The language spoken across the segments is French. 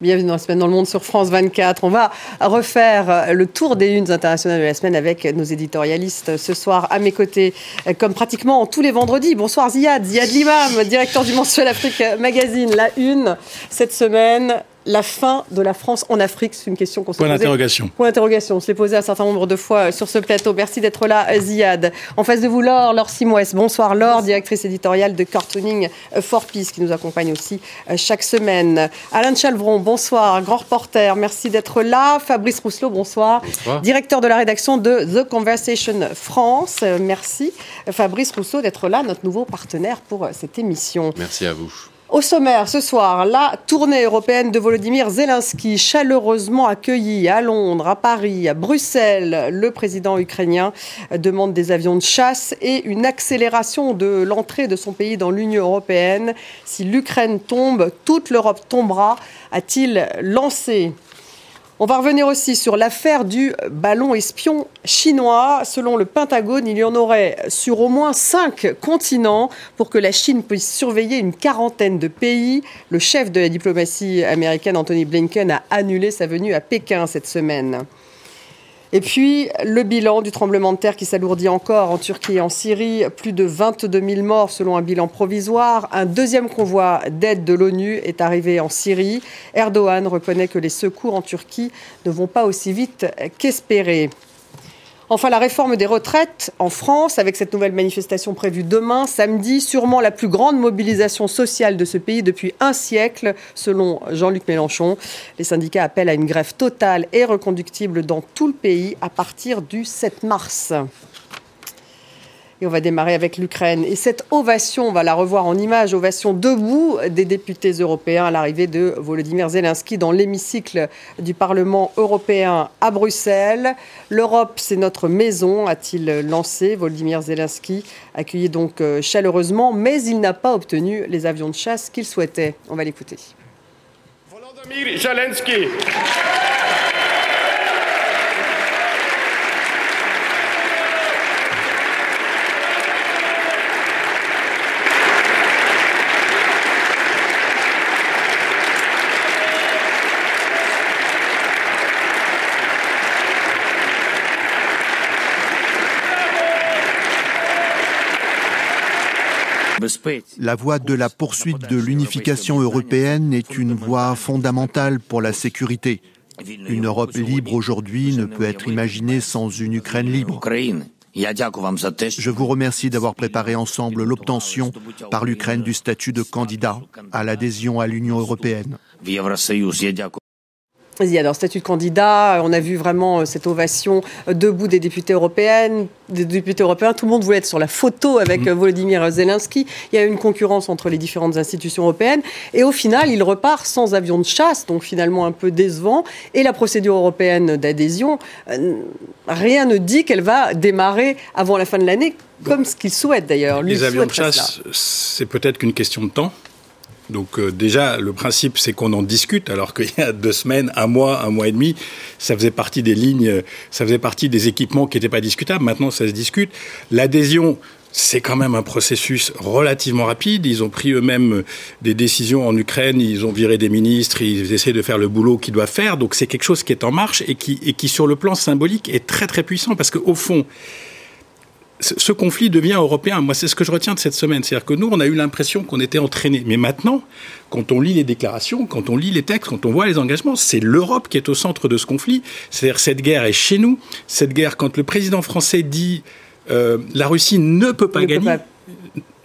Bienvenue dans la semaine dans le monde sur France 24. On va refaire le tour des unes internationales de la semaine avec nos éditorialistes ce soir à mes côtés, comme pratiquement tous les vendredis. Bonsoir Ziad, Ziad Limam, directeur du mensuel Afrique Magazine. La une cette semaine, la fin de la France en Afrique C'est une question qu'on se Point d'interrogation. Point d'interrogation. On se l'est posé un certain nombre de fois sur ce plateau. Merci d'être là, Ziad. En face de vous, Laure, Laure Simouès. Bonsoir, Laure, directrice éditoriale de Cartooning for Peace, qui nous accompagne aussi euh, chaque semaine. Alain Chalvron, bonsoir, grand reporter. Merci d'être là. Fabrice Rousselot, bonsoir. bonsoir. Directeur de la rédaction de The Conversation France. Euh, merci, Fabrice Rousseau, d'être là, notre nouveau partenaire pour euh, cette émission. Merci à vous. Au sommaire, ce soir, la tournée européenne de Volodymyr Zelensky, chaleureusement accueillie à Londres, à Paris, à Bruxelles. Le président ukrainien demande des avions de chasse et une accélération de l'entrée de son pays dans l'Union européenne. Si l'Ukraine tombe, toute l'Europe tombera, a-t-il lancé. On va revenir aussi sur l'affaire du ballon espion chinois. Selon le Pentagone, il y en aurait sur au moins cinq continents pour que la Chine puisse surveiller une quarantaine de pays. Le chef de la diplomatie américaine, Anthony Blinken, a annulé sa venue à Pékin cette semaine. Et puis, le bilan du tremblement de terre qui s'alourdit encore en Turquie et en Syrie. Plus de 22 000 morts selon un bilan provisoire. Un deuxième convoi d'aide de l'ONU est arrivé en Syrie. Erdogan reconnaît que les secours en Turquie ne vont pas aussi vite qu'espéré. Enfin, la réforme des retraites en France, avec cette nouvelle manifestation prévue demain, samedi, sûrement la plus grande mobilisation sociale de ce pays depuis un siècle, selon Jean-Luc Mélenchon. Les syndicats appellent à une grève totale et reconductible dans tout le pays à partir du 7 mars. Et on va démarrer avec l'Ukraine. Et cette ovation, on va la revoir en image, ovation debout des députés européens à l'arrivée de Volodymyr Zelensky dans l'hémicycle du Parlement européen à Bruxelles. L'Europe, c'est notre maison, a-t-il lancé. Volodymyr Zelensky, accueilli donc euh, chaleureusement, mais il n'a pas obtenu les avions de chasse qu'il souhaitait. On va l'écouter. Volodymyr Zelensky. La voie de la poursuite de l'unification européenne est une voie fondamentale pour la sécurité. Une Europe libre aujourd'hui ne peut être imaginée sans une Ukraine libre. Je vous remercie d'avoir préparé ensemble l'obtention par l'Ukraine du statut de candidat à l'adhésion à l'Union européenne. Alors, statut de candidat, on a vu vraiment euh, cette ovation euh, debout des députés européennes, des députés européens. Tout le monde voulait être sur la photo avec mm. Volodymyr Zelensky. Il y a eu une concurrence entre les différentes institutions européennes. Et au final, il repart sans avion de chasse, donc finalement un peu décevant. Et la procédure européenne d'adhésion, rien ne dit qu'elle va démarrer avant la fin de l'année, comme ce qu'il souhaite d'ailleurs. Les avions de chasse, c'est peut-être qu'une question de temps. Donc euh, déjà, le principe, c'est qu'on en discute, alors qu'il y a deux semaines, un mois, un mois et demi, ça faisait partie des lignes, ça faisait partie des équipements qui n'étaient pas discutables. Maintenant, ça se discute. L'adhésion, c'est quand même un processus relativement rapide. Ils ont pris eux-mêmes des décisions en Ukraine, ils ont viré des ministres, ils essaient de faire le boulot qu'ils doivent faire. Donc c'est quelque chose qui est en marche et qui, et qui, sur le plan symbolique, est très très puissant parce qu'au fond, ce conflit devient européen. Moi, c'est ce que je retiens de cette semaine. C'est-à-dire que nous, on a eu l'impression qu'on était entraînés. Mais maintenant, quand on lit les déclarations, quand on lit les textes, quand on voit les engagements, c'est l'Europe qui est au centre de ce conflit. C'est-à-dire cette guerre est chez nous. Cette guerre, quand le président français dit euh, la Russie ne peut pas gagner.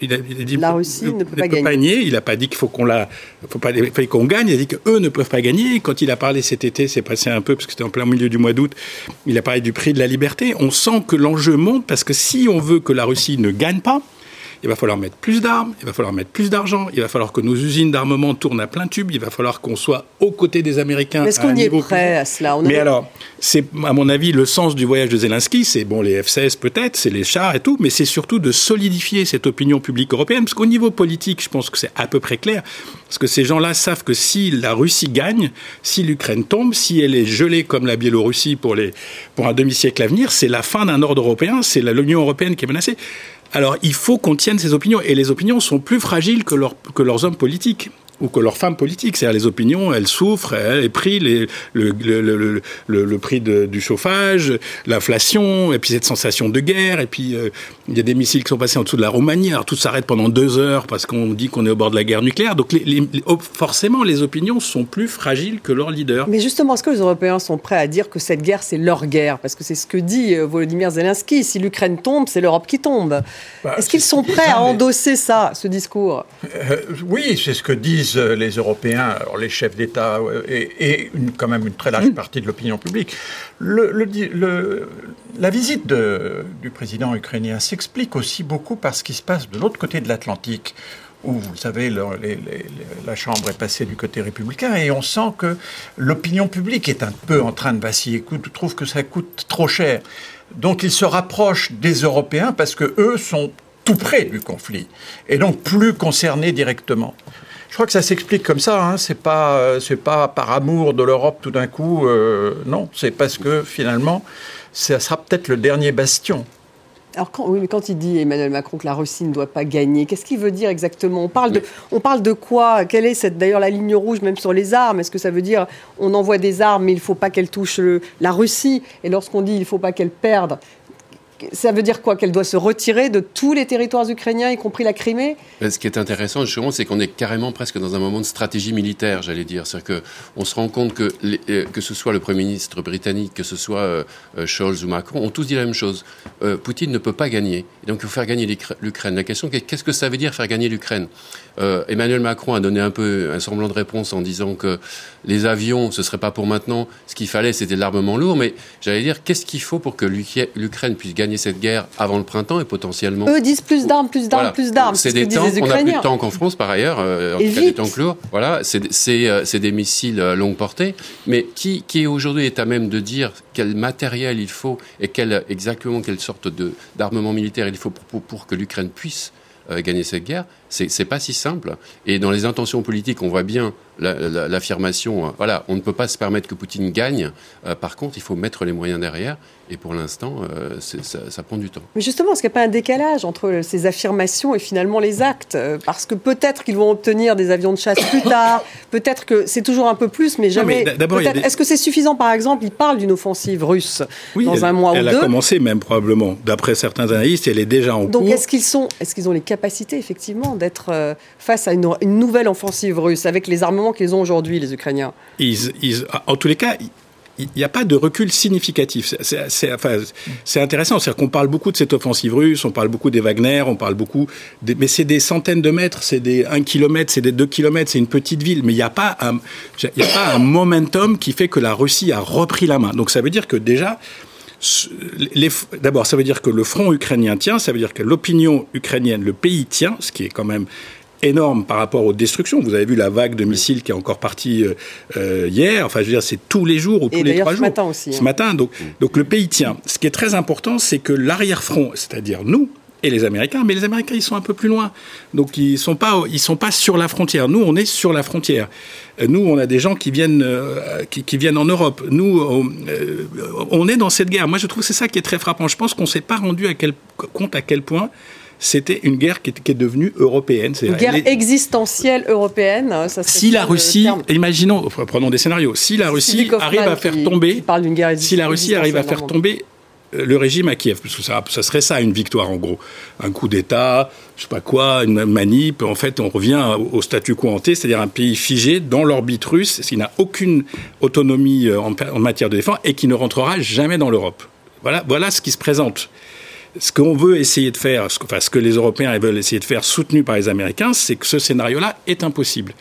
Il a, dit, la Russie ne, peut, pas, gagner. Il n'a pas dit qu'il faut qu'on la, faut pas, qu'on gagne. Il a dit qu'eux ne peuvent pas gagner. Quand il a parlé cet été, c'est passé un peu parce que c'était en plein milieu du mois d'août. Il a parlé du prix de la liberté. On sent que l'enjeu monte parce que si on veut que la Russie ne gagne pas, il va falloir mettre plus d'armes, il va falloir mettre plus d'argent, il va falloir que nos usines d'armement tournent à plein tube, il va falloir qu'on soit aux côtés des Américains. Est-ce qu'on y est prêt à cela? Mais alors, c'est à mon avis le sens du voyage de Zelensky, c'est bon les F-16 peut-être, c'est les chars et tout, mais c'est surtout de solidifier cette opinion publique européenne, parce qu'au niveau politique, je pense que c'est à peu près clair, parce que ces gens-là savent que si la Russie gagne, si l'Ukraine tombe, si elle est gelée comme la Biélorussie pour, les, pour un demi-siècle à venir, c'est la fin d'un ordre européen, c'est l'Union européenne qui est menacée. Alors il faut qu'on tienne ces opinions, et les opinions sont plus fragiles que, que leurs hommes politiques. Ou que leur femme politique. C'est-à-dire les opinions, elles souffrent, elles, les prix, les, le, le, le, le, prix de, du chauffage, l'inflation, et puis cette sensation de guerre, et puis euh, il y a des missiles qui sont passés en dessous de la Roumanie, alors tout s'arrête pendant deux heures parce qu'on dit qu'on est au bord de la guerre nucléaire. Donc les, oh, forcément, les opinions sont plus fragiles que leurs leaders. Mais justement, est-ce que les Européens sont prêts à dire que cette guerre, c'est leur guerre? Parce que c'est ce que dit euh, Volodymyr Zelensky. Si l'Ukraine tombe, c'est l'Europe qui tombe. Bah, est-ce qu'ils sont prêts à endosser ça, ce discours? Euh, Oui, c'est ce que disent euh, les Européens, alors les chefs d'État et, quand même une très large mmh. partie de l'opinion publique. Le, la visite du président ukrainien s'explique aussi beaucoup par ce qui se passe de l'autre côté de l'Atlantique où, vous savez, la Chambre est passée du côté républicain, et on sent que l'opinion publique est un peu en train de vaciller, trouve que ça coûte trop cher. Donc il se rapproche des Européens parce que eux sont tout près du conflit, et donc plus concernés directement. Je crois que ça s'explique comme ça. Hein. C'est pas, euh, c'est pas par amour de l'Europe tout d'un coup. Euh, non, c'est parce que finalement, ça sera peut-être le dernier bastion. Alors quand, oui, mais quand il dit Emmanuel Macron que la Russie ne doit pas gagner, qu'est-ce qu'il veut dire exactement? On parle, de, on parle de quoi? Quelle est cette, d'ailleurs la ligne rouge même sur les armes? Est-ce que ça veut dire on envoie des armes mais il ne faut pas qu'elles touchent la Russie? Et lorsqu'on dit il ne faut pas qu'elles perdent, ça veut dire quoi Qu'elle doit se retirer de tous les territoires ukrainiens, y compris la Crimée? Ben, Ce qui est intéressant, justement, c'est qu'on est carrément presque dans un moment de stratégie militaire, j'allais dire. C'est-à-dire qu'on se rend compte que, euh, que ce soit le Premier ministre britannique, que ce soit euh, euh, Scholz ou Macron, ont tous dit la même chose. Poutine ne peut pas gagner. Et donc, il faut faire gagner l'Ukraine. La question, qu'est-ce que ça veut dire faire gagner l'Ukraine? Emmanuel Macron a donné un peu un semblant de réponse en disant que les avions, ce serait pas pour maintenant. Ce qu'il fallait, c'était de l'armement lourd. Mais j'allais dire, qu'est-ce qu'il faut pour que l'Ukraine puisse gagner cette guerre avant le printemps et potentiellement. Eux disent plus d'armes, plus d'armes, plus d'armes. C'est des tanks. On a plus de tanks qu'en France par ailleurs. Euh, en tout cas, des tanks lourds. Voilà, c'est euh, des missiles euh, longue portée. Mais qui, qui aujourd'hui est à même de dire quel matériel il faut et quel, exactement quelle sorte d'armement militaire il faut pour, pour que l'Ukraine puisse gagner cette guerre? C'est pas si simple. Et dans les intentions politiques, on voit bien l'affirmation, euh, voilà, on ne peut pas se permettre que Poutine gagne. Euh, par contre, il faut mettre les moyens derrière. Et pour l'instant, euh, ça, prend du temps. Mais justement, est-ce qu'il n'y a pas un décalage entre ces affirmations et finalement les actes? Parce que peut-être qu'ils vont obtenir des avions de chasse plus tard, peut-être que c'est toujours un peu plus, mais jamais. Est-ce que c'est suffisant, par exemple Il parle d'une offensive russe dans un mois ou deux. Elle a commencé même probablement. D'après certains analystes, elle est déjà en Donc, cours. Donc est-ce qu'ils sont, est-ce qu'ils ont les capacités effectivement d'être euh, face à une, nouvelle offensive russe avec les armements qu'ils ont aujourd'hui, les Ukrainiens En tous les cas, il n'y a pas de recul significatif. C'est intéressant, c'est-à-dire qu'on parle beaucoup de cette offensive russe, on parle beaucoup des Wagner, on parle beaucoup, mais c'est des centaines de mètres, c'est des 1 km, c'est des 2 km, c'est une petite ville, mais il n'y a pas un momentum qui fait que la Russie a repris la main. Donc ça veut dire que déjà, D'abord, ça veut dire que le front ukrainien tient, ça veut dire que l'opinion ukrainienne, le pays tient, ce qui est quand même énorme par rapport aux destructions. Vous avez vu la vague de missiles qui est encore partie euh, euh, hier. Enfin, je veux dire, c'est tous les jours ou tous les trois jours. Ce matin aussi. Ce hein. matin, donc, donc le pays tient. Ce qui est très important, c'est que l'arrière-front, c'est-à-dire nous, et les Américains, mais les Américains, ils sont un peu plus loin. Donc, ils sont pas, ils sont pas sur la frontière. Nous, on est sur la frontière. Euh, nous, on a des gens qui viennent, euh, qui, viennent en Europe. Nous, euh, on, est dans cette guerre. Moi, je trouve que c'est ça qui est très frappant. Je pense qu'on s'est pas rendu à quel, compte à quel point c'était une guerre qui est, devenue européenne. Une guerre existentielle européenne. Ça si la Russie, imaginons, prenons des scénarios, si la Russie arrive à faire tomber, si la Russie arrive à faire tomber le régime à Kiev, parce que ça, serait ça une victoire en gros, un coup d'État, je sais pas quoi, une manip. En fait, on revient au statu quo ante, c'est-à-dire un pays figé dans l'orbite russe, qui n'a aucune autonomie euh, en, en, matière de défense et qui ne rentrera jamais dans l'Europe. Voilà, voilà ce qui se présente ce qu'on veut essayer de faire, ce que, enfin, ce que les Européens veulent essayer de faire, soutenu par les Américains, c'est que ce scénario-là est impossible.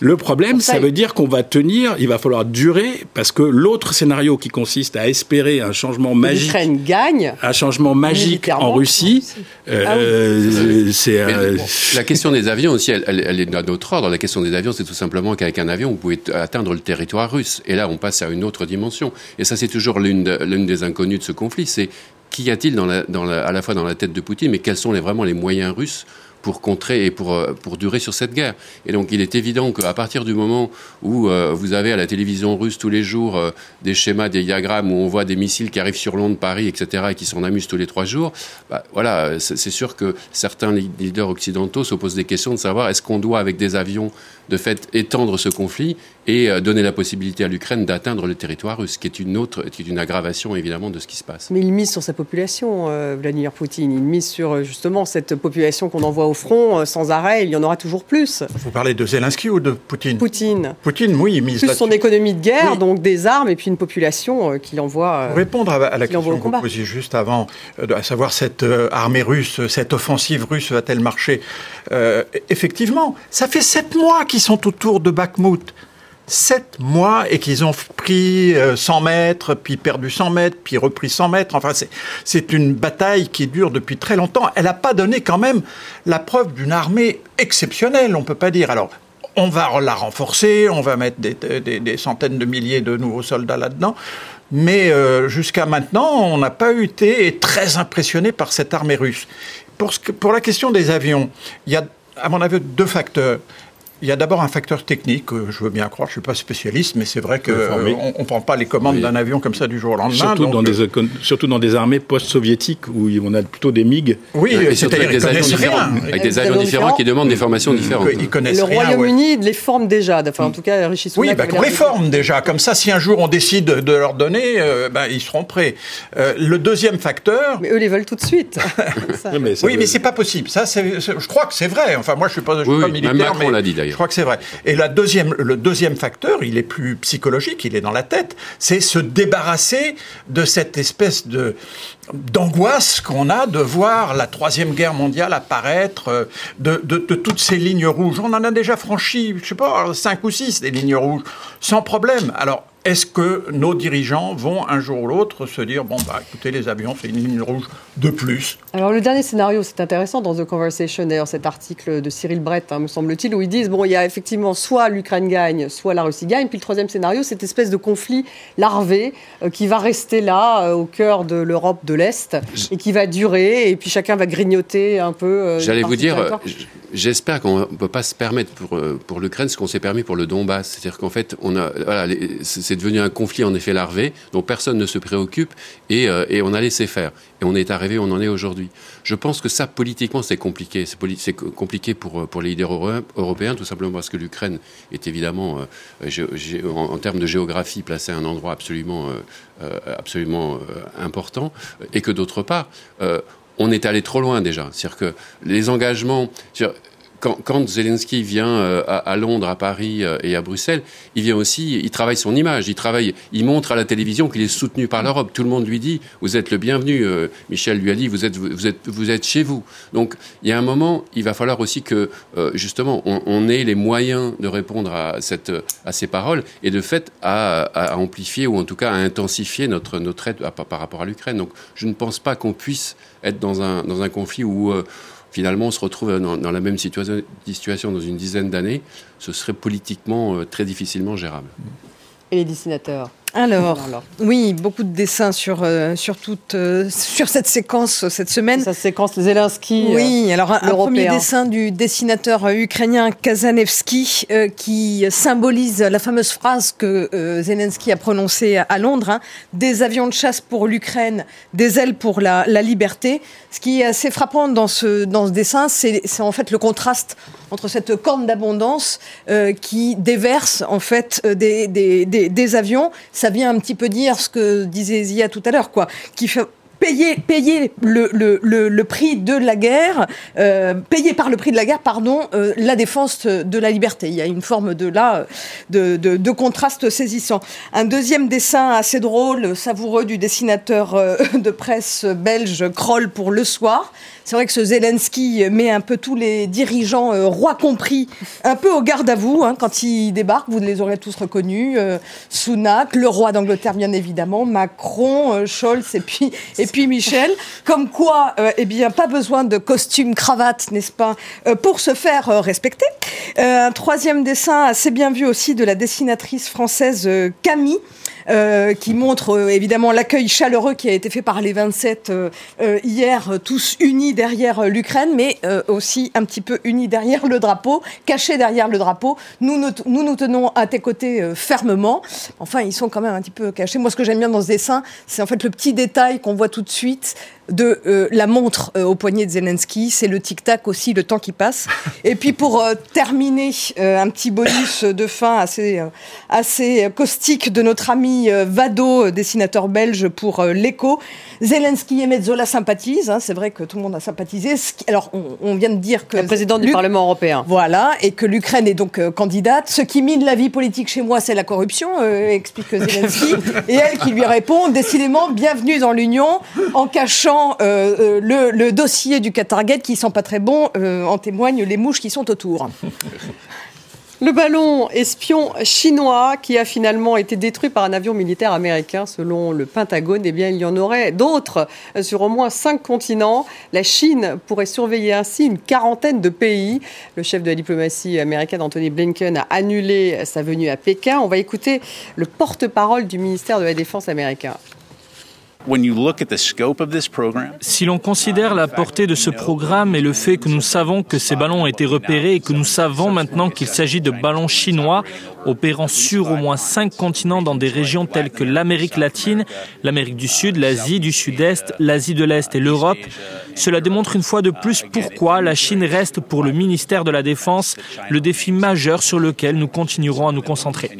Le problème, ça, veut dire qu'on va tenir, il va falloir durer, parce que l'autre scénario qui consiste à espérer un changement magique, gagne, un changement magique en Russie, euh, ah c'est euh, la question des avions aussi, elle, elle, est dans notre ordre. La question des avions, c'est tout simplement qu'avec un avion, vous pouvez atteindre le territoire russe, et là, on passe à une autre dimension. Et ça, c'est toujours l'une des inconnues de ce conflit, c'est qu'y a-t-il à la fois dans la tête de Poutine, mais quels sont les, vraiment les moyens russes pour contrer et pour, euh, durer sur cette guerre? Et donc il est évident qu'à partir du moment où euh, vous avez à la télévision russe tous les jours euh, des schémas, des diagrammes où on voit des missiles qui arrivent sur Londres, Paris, etc., et qui s'en amusent tous les trois jours, bah, voilà, c'est sûr que certains leaders occidentaux se posent des questions de savoir est-ce qu'on doit, avec des avions de fait étendre ce conflit et euh, donner la possibilité à l'Ukraine d'atteindre le territoire russe, qui est une autre, qui est une aggravation évidemment de ce qui se passe. Mais il mise sur sa population, euh, Vladimir Poutine. Il mise sur euh, justement cette population qu'on envoie au front sans arrêt. Il y en aura toujours plus. Vous parlez de Zelensky ou de Poutine? Poutine. Poutine, oui, il mise plus son économie de guerre, donc des armes et puis une population qu'il envoie. Pour répondre à, la question que vous posiez juste avant, à savoir cette armée russe, cette offensive russe va-t-elle marcher? Effectivement, ça fait sept mois sont autour de Bakhmut sept mois et qu'ils ont pris 100 euh, mètres, puis perdu 100 mètres, puis repris 100 mètres. Enfin, c'est une bataille qui dure depuis très longtemps. Elle n'a pas donné quand même la preuve d'une armée exceptionnelle, on peut pas dire. Alors, on va la renforcer, on va mettre des, centaines de milliers de nouveaux soldats là-dedans. Mais euh, jusqu'à maintenant, on n'a pas été très impressionné par cette armée russe. Pour, ce pour la question des avions, il y a, à mon avis, deux facteurs. Il y a d'abord un facteur technique, je veux bien croire, je ne suis pas spécialiste, mais c'est vrai qu'on ne prend pas les commandes d'un avion comme ça du jour au lendemain. Surtout, dans, des, euh, surtout dans des armées post-soviétiques où on a plutôt des MiG. Oui, c'est-à-dire qu'ils connaissent rien. Avec des avions différents qui demandent des formations différentes. Ils connaissent le Royaume-Uni les forme déjà, enfin en tout cas Richie Oui, bah, qu'on les forme déjà, comme ça si un jour on décide de leur donner, euh, bah, ils seront prêts. Euh, le deuxième facteur... Mais eux les veulent tout de suite. oui, mais, oui, mais c'est pas possible. Ça, je crois que c'est vrai. Enfin, moi je ne suis pas, je suis pas militaire. Macron l'a dit d'ailleurs. Je crois que c'est vrai. Et la deuxième, le deuxième facteur, il est plus psychologique, il est dans la tête, c'est se débarrasser de cette espèce de d'angoisse qu'on a de voir la troisième guerre mondiale apparaître, euh, de, de, toutes ces lignes rouges. On en a déjà franchi, je sais pas, cinq ou six des lignes rouges, sans problème. Alors, est-ce que nos dirigeants vont un jour ou l'autre se dire bon bah écoutez les avions c'est une ligne rouge de plus Alors le dernier scénario c'est intéressant dans The Conversation d'ailleurs cet article de Cyril Brett hein, me semble-t-il où ils disent bon il y a effectivement soit l'Ukraine gagne soit la Russie gagne puis le troisième scénario cette espèce de conflit larvé euh, qui va rester là euh, au cœur de l'Europe de l'Est et qui va durer et puis chacun va grignoter un peu. Euh, J'allais vous dire j'espère qu'on ne peut pas se permettre pour pour l'Ukraine ce qu'on s'est permis pour le Donbass c'est-à-dire qu'en fait on a voilà c'est devenu un conflit en effet larvé dont personne ne se préoccupe et, euh, on a laissé faire. Et on est arrivé, on en est aujourd'hui. Je pense que ça, politiquement, c'est compliqué. C'est compliqué pour, euh, pour les leaders européens, tout simplement parce que l'Ukraine est évidemment, euh, en, termes de géographie, placée à un endroit absolument, absolument important, et que d'autre part, on est allé trop loin déjà. C'est-à-dire que les engagements quand, Zelensky vient euh, à, Londres, à Paris euh, et à Bruxelles, il vient aussi, il travaille son image, il travaille, il montre à la télévision qu'il est soutenu par l'Europe. Tout le monde lui dit, vous êtes le bienvenu. Euh, Michel lui a dit, vous êtes, vous êtes, vous êtes chez vous. Donc, il y a un moment, il va falloir aussi que, justement, on, ait les moyens de répondre à cette, à ces paroles et de fait à, amplifier ou en tout cas à intensifier notre notre aide par rapport à l'Ukraine. Donc, je ne pense pas qu'on puisse être dans un dans un conflit où finalement on se retrouve dans, la même situation, dans une dizaine d'années, ce serait politiquement euh, très difficilement gérable. Et les dessinateurs? Alors, oui, beaucoup de dessins sur, euh, sur, toute, euh, sur cette séquence cette semaine. Cette séquence Zelensky. Oui, alors un, premier dessin du dessinateur ukrainien Kazanevski qui symbolise la fameuse phrase que Zelensky a prononcée à Londres hein, des avions de chasse pour l'Ukraine, des ailes pour la, la, liberté. Ce qui est assez frappant dans ce, dans ce dessin, c'est en fait le contraste entre cette corne d'abondance euh, qui déverse en fait euh, des, des, des, des, avions. Ça vient un petit peu dire ce que disait Zia tout à l'heure, quoi, qui fait payer, payer le, prix de la guerre, euh, payer par le prix de la guerre, pardon, euh, la défense de la liberté. Il y a une forme de là, de, de, de, contraste saisissant. Un deuxième dessin assez drôle, savoureux du dessinateur euh, de presse belge Kroll pour Le Soir. C'est vrai que ce Zelensky met un peu tous les dirigeants, euh, rois compris, un peu au garde à vous hein, quand il débarque. Vous les aurez tous reconnus. Euh, Sunak, le roi d'Angleterre bien évidemment, Macron, Scholz et puis et puis Michel, comme quoi, euh, eh bien, pas besoin de costume, cravate, n'est-ce pas, euh, pour se faire euh, respecter. un troisième dessin assez bien vu aussi de la dessinatrice française Camille. Qui montre évidemment l'accueil chaleureux qui a été fait par les 27 hier, tous unis derrière l'Ukraine, mais aussi un petit peu unis derrière le drapeau, cachés derrière le drapeau. Nous nous, nous, nous tenons à tes côtés fermement. Enfin, ils sont quand même un petit peu cachés. Moi, ce que j'aime bien dans ce dessin, c'est en fait le petit détail qu'on voit tout de suite de euh, la montre euh, au poignet de Zelensky, c'est le tic-tac aussi, le temps qui passe. Et puis pour euh, terminer, un petit bonus de fin assez, assez caustique de notre ami Vado, dessinateur belge pour l'écho. Zelensky et Metzola sympathisent, hein, c'est vrai que tout le monde a sympathisé. Alors on, vient de dire que... Le président du Parlement européen. Voilà, et que l'Ukraine est donc candidate. Ce qui mine la vie politique chez moi, c'est la corruption, explique Zelensky. et elle qui lui répond, décidément, bienvenue dans l'Union, en cachant euh, euh, le, dossier du Qatargate qui sent pas très bon, euh, en témoignent les mouches qui sont autour. Le ballon espion chinois qui a finalement été détruit par un avion militaire américain, selon le Pentagone, eh bien, il y en aurait d'autres sur au moins cinq continents. La Chine pourrait surveiller ainsi une quarantaine de pays. Le chef de la diplomatie américaine, Anthony Blinken, a annulé sa venue à Pékin. On va écouter le porte-parole du ministère de la Défense américain. Si l'on considère la portée de ce programme et le fait que nous savons que ces ballons ont été repérés et que nous savons maintenant qu'il s'agit de ballons chinois opérant sur au moins cinq continents dans des régions telles que l'Amérique latine, l'Amérique du Sud, l'Asie du Sud-Est, l'Asie de l'Est et l'Europe, cela démontre une fois de plus pourquoi la Chine reste pour le ministère de la Défense le défi majeur sur lequel nous continuerons à nous concentrer.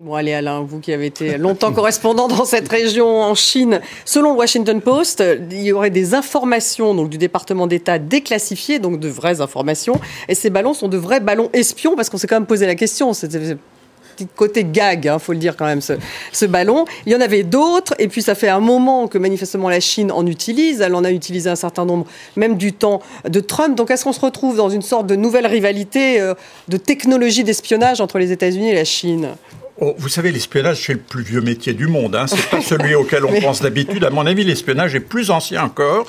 Bon, allez Alain, vous qui avez été longtemps correspondant dans cette région en Chine, selon le Washington Post, il y aurait des informations donc, du département d'État déclassifiées, donc de vraies informations, et ces ballons sont de vrais ballons espions, parce qu'on s'est quand même posé la question, petit côté gag, il hein, faut le dire quand même, ce, ce, ballon. Il y en avait d'autres, et puis ça fait un moment que manifestement la Chine en utilise. Elle en a utilisé un certain nombre, même du temps de Trump. Donc est-ce qu'on se retrouve dans une sorte de nouvelle rivalité euh, de technologie d'espionnage entre les États-Unis et la Chine? Oh, vous savez, l'espionnage, c'est le plus vieux métier du monde. Hein. C'est pas celui auquel on pense d'habitude. À mon avis, l'espionnage est plus ancien encore.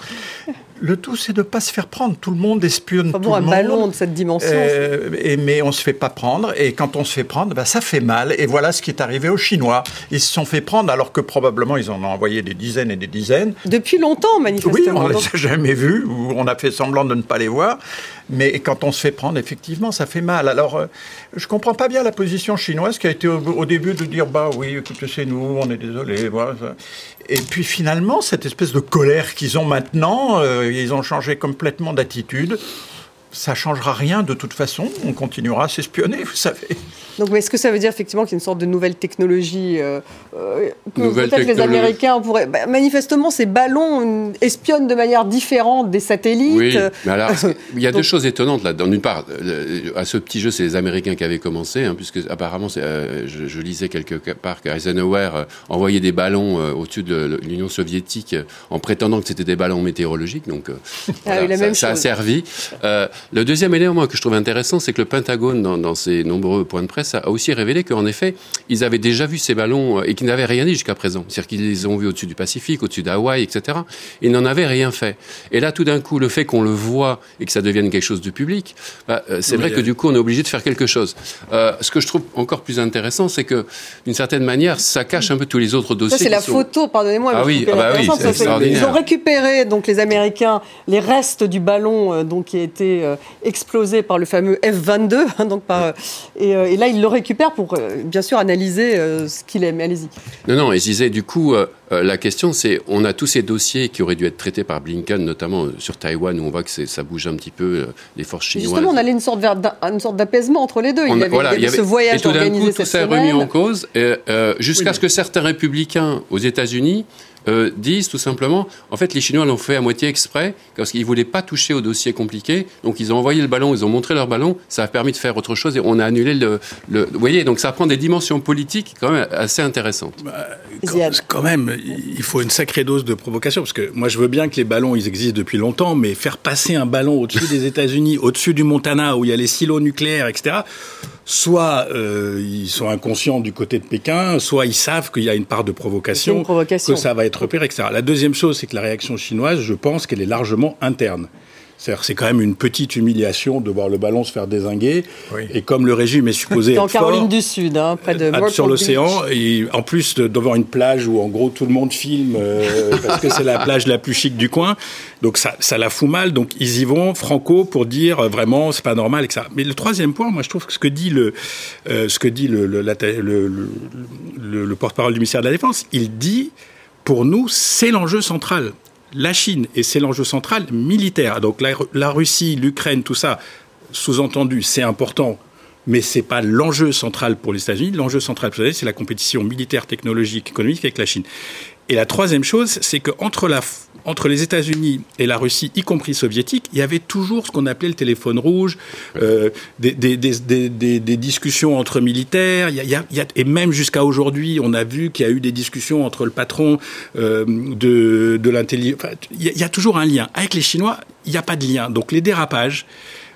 Le tout, c'est de ne pas se faire prendre. Tout le monde espionne tout un le monde. ballon de cette dimension. Euh, et, mais on ne se fait pas prendre. Et quand on se fait prendre, bah, ça fait mal. Et voilà ce qui est arrivé aux Chinois. Ils se sont fait prendre alors que probablement ils en ont envoyé des dizaines et des dizaines. Depuis longtemps, manifestement. Oui, on ne les a jamais vus ou on a fait semblant de ne pas les voir. Mais quand on se fait prendre, effectivement, ça fait mal. Alors, euh, je ne comprends pas bien la position chinoise qui a été au, début de dire bah oui, écoutez, c'est nous, on est désolé. Voilà. Et puis finalement, cette espèce de colère qu'ils ont maintenant, euh, ils ont changé complètement d'attitude ça changera rien de toute façon. On continuera à s'espionner, vous savez. Donc, est-ce que ça veut dire effectivement qu'il y a une sorte de nouvelle technologie euh, euh que peut-être les Américains pourraient. Bah, manifestement, ces ballons espionnent de manière différente des satellites. Oui, mais alors, il y a deux choses étonnantes là. D'une part, à ce petit jeu, c'est les Américains qui avaient commencé, hein, puisque apparemment, euh, je, lisais quelque part qu'Eisenhower envoyait des ballons au-dessus de l'Union soviétique en prétendant que c'était des ballons météorologiques. Donc, ah ça, ça, a servi. Le deuxième élément que je trouve intéressant, c'est que le Pentagone, dans, ses nombreux points de presse, a aussi révélé qu'en effet, ils avaient déjà vu ces ballons euh, et qu'ils n'avaient rien dit jusqu'à présent. C'est-à-dire qu'ils les ont vus au-dessus du Pacifique, au-dessus d'Hawaï, etc. Ils n'en avaient rien fait. Et là, tout d'un coup, le fait qu'on le voit et que ça devienne quelque chose de public, bah, euh, c'est vrai que du coup, on est obligé de faire quelque chose. Euh, ce que je trouve encore plus intéressant, c'est que, d'une certaine manière, ça cache un peu tous les autres dossiers. Ça, c'est la photo, pardonnez-moi. Ah oui, ah bah oui c'est extraordinaire. Ils ont récupéré, donc les Américains, les restes du ballon donc, qui a été euh, explosé par le fameux F-22. Hein, donc par, euh, et, là, il le récupère pour, euh, bien sûr, analyser ce qu'il aime. Allez-y. Non, non, et je disais, du coup, la question, c'est on a tous ces dossiers qui auraient dû être traités par Blinken, notamment sur Taïwan, où on voit que ça bouge un petit peu, les forces chinoises. Justement, on allait une sorte, une sorte d'apaisement entre les deux. Il, y avait, ce voyage et tout d'un coup, tout s'est remis en cause, jusqu'à ce que certains républicains aux États-Unis euh, disent tout simplement, en fait, les Chinois l'ont fait à moitié exprès, parce qu'ils ne voulaient pas toucher au dossier compliqué. Donc, ils ont envoyé le ballon, ils ont montré leur ballon, ça a permis de faire autre chose et on a annulé le. Vous voyez, donc ça prend des dimensions politiques quand même assez intéressantes. Bah, quand, même, il faut une sacrée dose de provocation, parce que moi, je veux bien que les ballons, ils existent depuis longtemps, mais faire passer un ballon au-dessus des États-Unis, au-dessus du Montana, où il y a les silos nucléaires, etc., soit euh, ils sont inconscients du côté de Pékin, soit ils savent qu'il y a une part de provocation, provocation, que ça va être repéré, etc. La deuxième chose, c'est que la réaction chinoise, je pense qu'elle est largement interne. C'est quand même une petite humiliation de voir le ballon se faire désinguer. Et comme le régime est supposé être en Caroline du Sud, hein, près de euh, sur l'océan, et en plus devant une plage où en gros tout le monde filme euh, parce que c'est la plage la plus chic du coin. Donc ça, ça la fout mal. Donc ils y vont franco pour dire euh, vraiment c'est pas normal et ça. Mais le troisième point, moi je trouve que ce que dit le ce que dit le, le, le porte-parole du ministère de la Défense, il dit pour nous c'est l'enjeu central la Chine, et c'est l'enjeu central militaire. Donc la, Russie, l'Ukraine, tout ça, sous-entendu, c'est important, mais ce n'est pas l'enjeu central pour les États-Unis. L'enjeu central pour les États-Unis, c'est la compétition militaire, technologique, économique avec la Chine. Et la troisième chose, c'est qu'entre la entre les États-Unis et la Russie, y compris soviétique, il y avait toujours ce qu'on appelait le téléphone rouge, euh, des, discussions entre militaires, et même jusqu'à aujourd'hui, on a vu qu'il y a eu des discussions entre le patron euh, de, l'intelligence. Il, y a, toujours un lien. Avec les Chinois, il n'y a pas de lien. Donc les dérapages,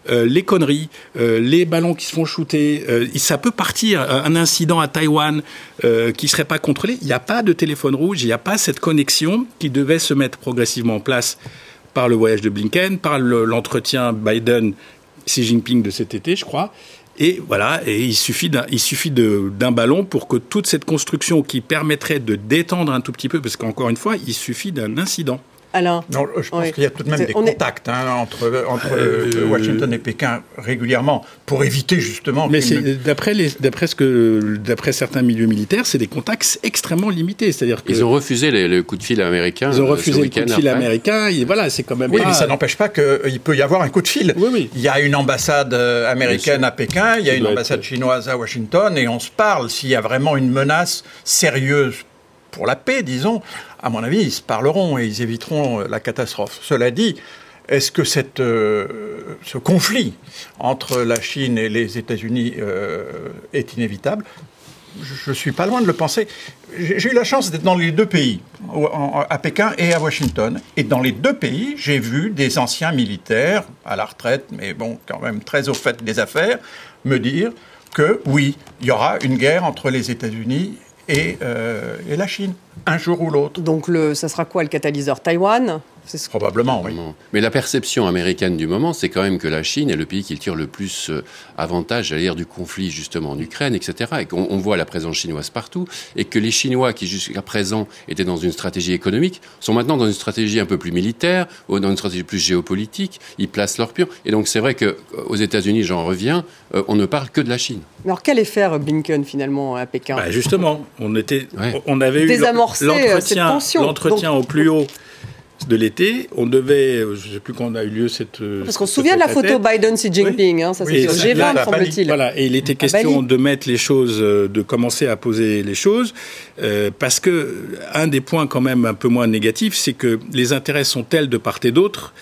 euh, les conneries, euh, les ballons qui se font shooter, euh, ça peut partir. Un incident à Taïwan qui serait pas contrôlé, il n'y a pas de téléphone rouge, il n'y a pas cette connexion qui devait se mettre progressivement en place par le voyage de Blinken, par l'entretien Biden-Xi Jinping de cet été, je crois. Et voilà, et il suffit d'un ballon pour que toute cette construction qui permettrait de détendre un tout petit peu, parce qu'encore une fois, il suffit d'un incident. Non, je pense qu'il y a tout de même des contacts hein, entre, entre euh, Washington et Pékin régulièrement pour éviter justement. Mais d'après d'après ce que d'après certains milieux militaires, c'est des contacts extrêmement limités. C'est-à-dire ils ont refusé le coup de fil américain. Ils ont euh, refusé le coup de fil américain. Et voilà, c'est quand même. Oui, mais ça n'empêche pas qu'il peut y avoir un coup de fil. Oui, oui. Il y a une ambassade euh, américaine à Pékin, il y a une ambassade chinoise à Washington, et on se parle s'il y a vraiment une menace sérieuse pour la paix, disons, à mon avis, ils se parleront et ils éviteront euh, la catastrophe. Cela dit, est-ce que euh, ce conflit entre la Chine et les États-Unis euh, est inévitable? Je ne suis pas loin de le penser. J'ai eu la chance d'être dans les deux pays, à Pékin et à Washington. Et dans les deux pays, j'ai vu des anciens militaires, à la retraite, mais bon, quand même très au fait des affaires, me dire que oui, il y aura une guerre entre les États-Unis et, et la Chine un jour ou l'autre. Donc le, ça sera quoi le catalyseur Taïwan Probablement, oui. Mais la perception américaine du moment, c'est quand même que la Chine est le pays qui tire le plus euh, avantage, à dire, du conflit justement en Ukraine, etc. Et qu'on on voit la présence chinoise partout, et que les Chinois, qui jusqu'à présent étaient dans une stratégie économique, sont maintenant dans une stratégie un peu plus militaire, ou dans une stratégie plus géopolitique. Ils placent leur pion. Et donc c'est vrai que euh, aux États-Unis, j'en reviens, euh, on ne parle que de la Chine. alors quel effet Blinken finalement à Pékin? Bah, Justement, on était, on avait eu l'entretien, l'entretien au plus haut de l'été, on devait, je ne sais plus quand a eu lieu cette. Parce qu'on se souvient de la photo Biden-Xi Jinping, hein, ça c'est G20 semble-t-il. Voilà, et il était question de mettre les choses, euh, de commencer à poser les choses, euh, parce que un des points quand même un peu moins négatifs, c'est que les intérêts sont tels de part et d'autre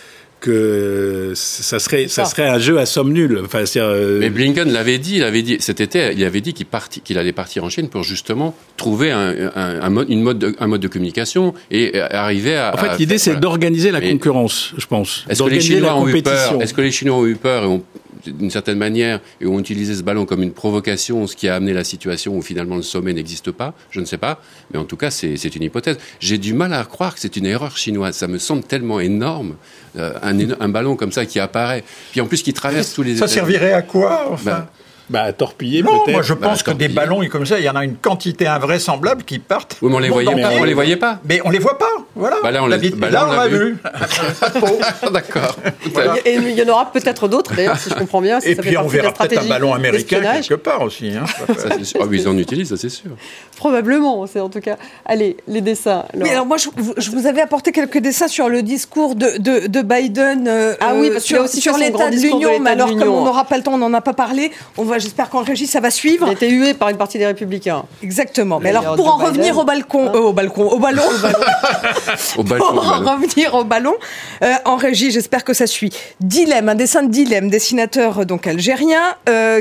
que ça serait, ça serait un jeu à somme nulle. Enfin, euh, Mais Blinken l'avait dit, il avait dit cet été, il avait dit qu'il qu'il allait partir en Chine pour justement trouver un, un, mode, une mode un mode de communication et arriver à. En fait, l'idée c'est d'organiser la concurrence, je pense. Est-ce que les Chinois ont eu peur? Est-ce que les Chinois ont eu peur et ont d'une certaine manière, et ont utilisé ce ballon comme une provocation, ce qui a amené la situation où finalement le sommet n'existe pas, je ne sais pas, mais en tout cas, c'est une hypothèse. J'ai du mal à croire que c'est une erreur chinoise. Ça me semble tellement énorme, euh, un, un, ballon comme ça qui apparaît, puis en plus qui traverse tous les... Ça servirait à quoi, enfin? Ben, bah, torpiller non, moi je pense bah, que des ballons comme ça, il y en a une quantité invraisemblable qui partent. Oui, mais on les voyait, on les voyait pas. Mais on les voit pas, voilà. Bah là, on, l'a vu. D'accord. Et il y en aura peut-être d'autres, d'ailleurs, si je comprends bien. Et puis on verra peut-être un ballon américain quelque part aussi. Hein, ça, ah, oui, ils en utilisent, ça c'est sûr. Probablement, c'est en tout cas. Allez, les dessins. Mais alors moi, je, vous avais apporté quelques dessins sur le discours de, de, de Biden. Euh, ah oui, parce sur, sur l'état de l'Union. Mais alors, comme on n'aura pas le temps, on n'en a pas parlé. On va j'espère qu'en régie, ça va suivre. Il a été hué par une partie des Républicains. Exactement. Mais alors, pour en revenir au balcon, hein euh, au balcon, au ballon, au ballon. pour en revenir au ballon, euh, en régie, j'espère que ça suit. Dilemme, un dessin de Dilemme, dessinateur euh, donc algérien,